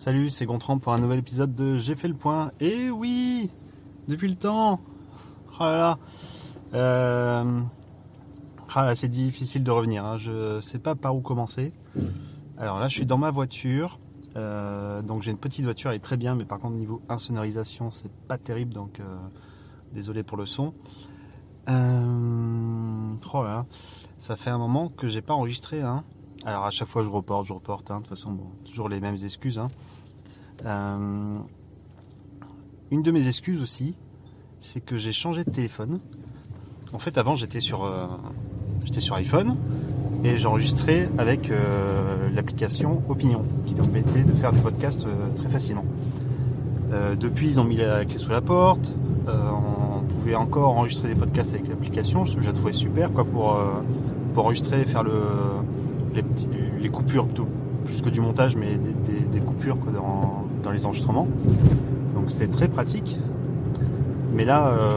Salut, c'est Gontran pour un nouvel épisode de J'ai fait le point. Et oui, depuis le temps. Oh là là. Euh, ah c'est difficile de revenir. Hein. Je sais pas par où commencer. Alors là, je suis dans ma voiture. Euh, donc j'ai une petite voiture, elle est très bien, mais par contre niveau insonorisation, c'est pas terrible. Donc euh, désolé pour le son. Oh là, là, ça fait un moment que j'ai pas enregistré. Hein. Alors à chaque fois je reporte, je reporte. Hein. De toute façon, bon, toujours les mêmes excuses. Hein. Euh, une de mes excuses aussi, c'est que j'ai changé de téléphone. En fait, avant j'étais sur, euh, j'étais sur iPhone et j'enregistrais avec euh, l'application Opinion qui permettait de faire des podcasts très facilement. depuis, ils ont mis la clé sous la porte. on pouvait encore enregistrer des podcasts avec l'application. Je, je trouvais super quoi pour pour enregistrer, faire le les, coupures plutôt plus que du montage, mais des, coupures dans, dans, les enregistrements. Donc c'était très pratique. Mais là, euh,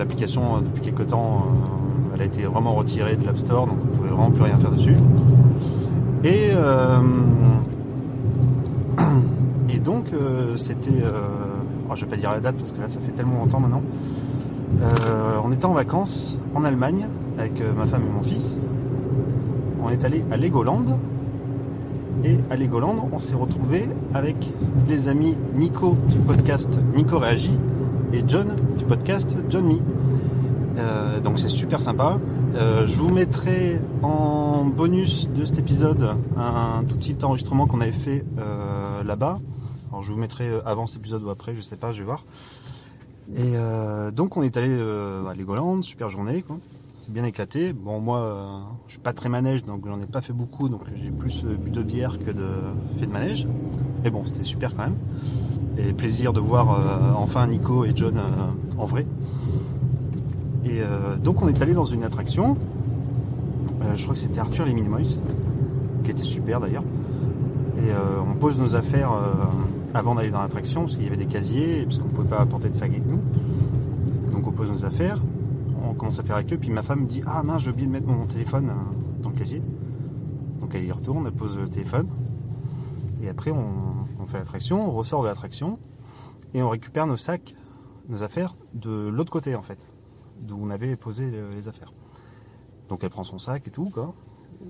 l'application depuis quelques temps, euh, elle a été vraiment retirée de l'App Store, donc on pouvait vraiment plus rien faire dessus. Et euh, et donc euh, c'était, je vais pas dire la date parce que là ça fait tellement longtemps maintenant. on était en vacances en Allemagne avec ma femme et mon fils on est allé à Legoland. Et à Legoland, on s'est retrouvé avec les amis Nico du podcast Nico Réagit et John du podcast John Me. Euh, donc c'est super sympa. Euh, je vous mettrai en bonus de cet épisode un, tout petit enregistrement qu'on avait fait euh, là-bas. Alors je vous mettrai avant cet épisode ou après, je sais pas, je vais voir. Et donc on est allé à Legoland, super journée bien éclaté. Bon, moi, euh, je suis pas très manège, donc j'en ai pas fait beaucoup, donc j'ai plus euh, bu de bière que de fait de manège. Mais bon, c'était super quand même. Et plaisir de voir euh, enfin Nico et John en vrai. Et donc on est allé dans une attraction. je crois que c'était Arthur les Minimoys, qui était super d'ailleurs. Et on pose nos affaires avant d'aller dans l'attraction, parce qu'il y avait des casiers, parce qu'on pouvait pas apporter de sac avec nous. Donc on pose nos affaires commence à faire avec eux. Puis ma femme me dit Ah mince, j'ai oublié de mettre mon téléphone euh, dans le casier. Donc elle y retourne, elle pose le téléphone. Et après, on, fait l'attraction, on ressort de l'attraction et on récupère nos sacs, nos affaires de l'autre côté en fait, d'où on avait posé les affaires. Donc elle prend son sac et tout, quoi.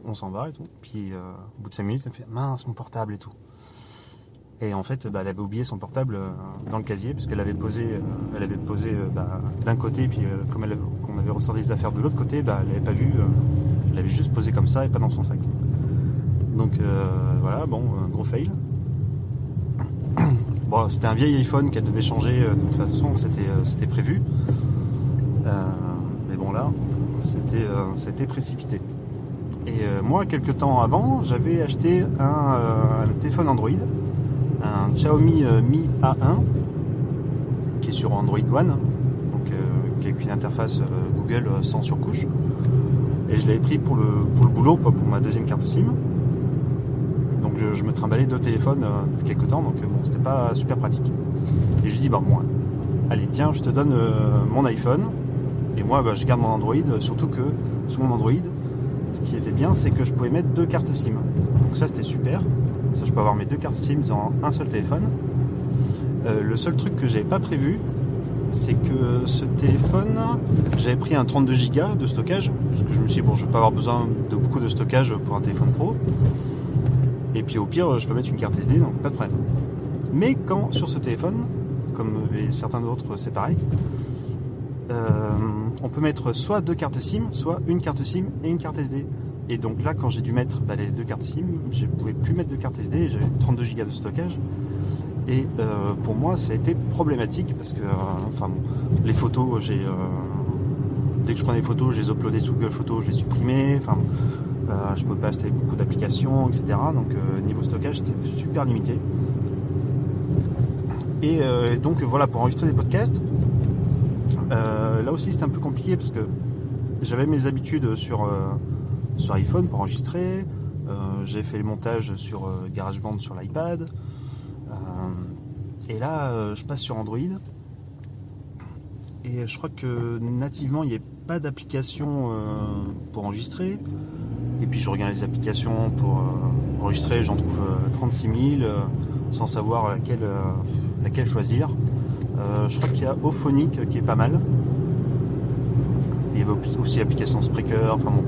On s'en va et tout. Puis euh, au bout de 5 minutes, elle me fait mince, mon portable et tout. Et en fait, bah, elle avait oublié son portable euh, dans le casier parce qu'elle avait posé, euh, elle avait posé euh, bah, d'un côté, puis comme elle, avait ressorti les affaires de l'autre côté, bah, elle n'avait pas vu, elle avait juste posé comme ça et pas dans son sac. Donc voilà, bon, gros fail. Bon, c'était un vieil iPhone qu'elle devait changer, de toute façon, c'était, c'était prévu. mais bon là, c'était, c'était précipité. Et moi, quelques temps avant, j'avais acheté un téléphone Android un Xiaomi euh, Mi A1 qui est sur Android One, donc euh, avec une interface euh, Google sans surcouche. Et je l'avais pris pour le, pour le boulot, pour ma deuxième carte SIM. Donc je, me trimballais deux téléphones depuis quelques temps, donc bon, c'était pas super pratique. Et je lui dis, bah moi, allez, tiens, je te donne mon iPhone, et moi, bah, je garde mon Android, surtout que sur mon Android, ce qui était bien, c'est que je pouvais mettre deux cartes SIM. Donc ça, c'était super. Ça, je peux avoir mes deux cartes SIM dans un seul téléphone. Euh, le seul truc que j'avais pas prévu, c'est que ce téléphone, j'avais pris un 32 Go de stockage, parce que je me suis dit, bon, je vais pas avoir besoin de beaucoup de stockage pour un téléphone pro. Et puis au pire, je peux mettre une carte SD, donc pas de problème. Mais quand sur ce téléphone, comme certains d'autres, c'est pareil, euh, on peut mettre soit deux cartes SIM, soit une carte SIM et une carte SD. Et donc là, quand j'ai dû mettre bah, les deux cartes SIM, je ne pouvais plus mettre de carte SD, j'avais 32 Go de stockage. Et euh, pour moi, ça a été problématique parce que, euh, enfin, les photos, j'ai, euh, dès que je prenais des photos, je les uploadais sous Google Photos, je les supprimais. Enfin, je pouvais pas installer beaucoup d'applications, etc. Donc niveau stockage, c'était super limité. Et donc voilà, pour enregistrer des podcasts, là aussi c'était un peu compliqué parce que j'avais mes habitudes sur sur iPhone pour enregistrer. Euh, j'ai fait le montage sur euh, GarageBand sur l'iPad. Euh, et là, je passe sur Android. Et je crois que nativement, il n'y a pas d'application pour enregistrer. Et puis je regarde les applications pour enregistrer, j'en trouve 36 000. sans savoir laquelle, laquelle choisir. je crois qu'il y a Ophonic qui est pas mal. Il y avait aussi l'application Spreaker, enfin bon.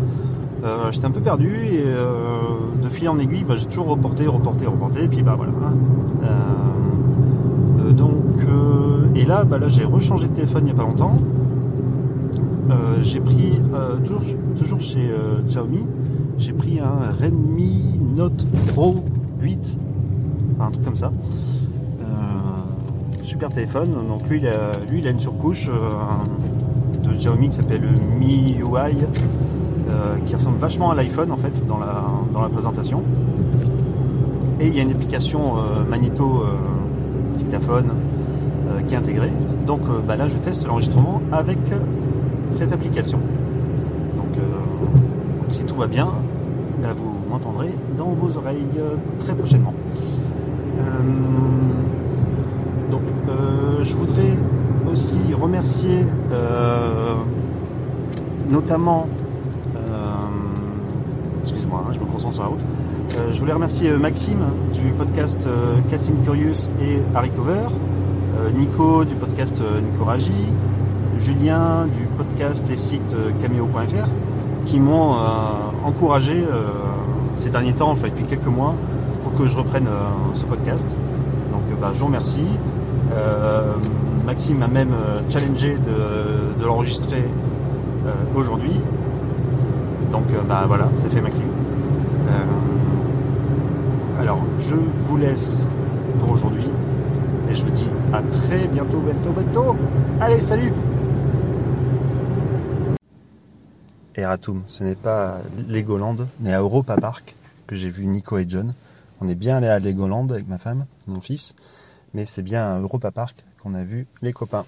J'étais un peu perdu et de fil en aiguille, bah, j'ai toujours reporté, reporté, reporté, et puis bah voilà. donc, et là, bah, là j'ai rechangé de téléphone il n'y a pas longtemps. j'ai pris, toujours, toujours chez Xiaomi, j'ai pris un Redmi Note Pro 8, un truc comme ça. Euh, super téléphone. Donc lui il, a, lui, il a une surcouche euh, de Xiaomi qui s'appelle MIUI, euh, qui ressemble vachement à l'iPhone en fait dans la, dans la présentation. Et il y a une application magnéto dictaphone qui est intégrée. Donc bah là je teste l'enregistrement avec cette application. Donc si tout va bien, bah, vous m'entendrez dans vos oreilles euh, très prochainement. Euh, donc euh, je voudrais aussi remercier notamment hein, je me concentre sur la route. je voulais remercier Maxime du podcast Casting Curious et Harry Cover, Nico du podcast Nico Raji, Julien du podcast et site cameo.fr qui m'ont encouragé euh, ces derniers temps, fait depuis quelques mois, pour que je reprenne euh, ce podcast. Donc bah, je vous remercie. Euh, Maxime m'a même challengé de, l'enregistrer aujourd'hui. Donc bah voilà, c'est fait Maxime. alors je vous laisse pour aujourd'hui et je vous dis à très bientôt, bientôt, bientôt. Allez, salut Eratum. Ce n'est pas Legoland, mais à Europa Park que j'ai vu Nico et John. On est bien allé à Legoland avec ma femme, mon fils, mais c'est bien à Europa Park qu'on a vu les copains.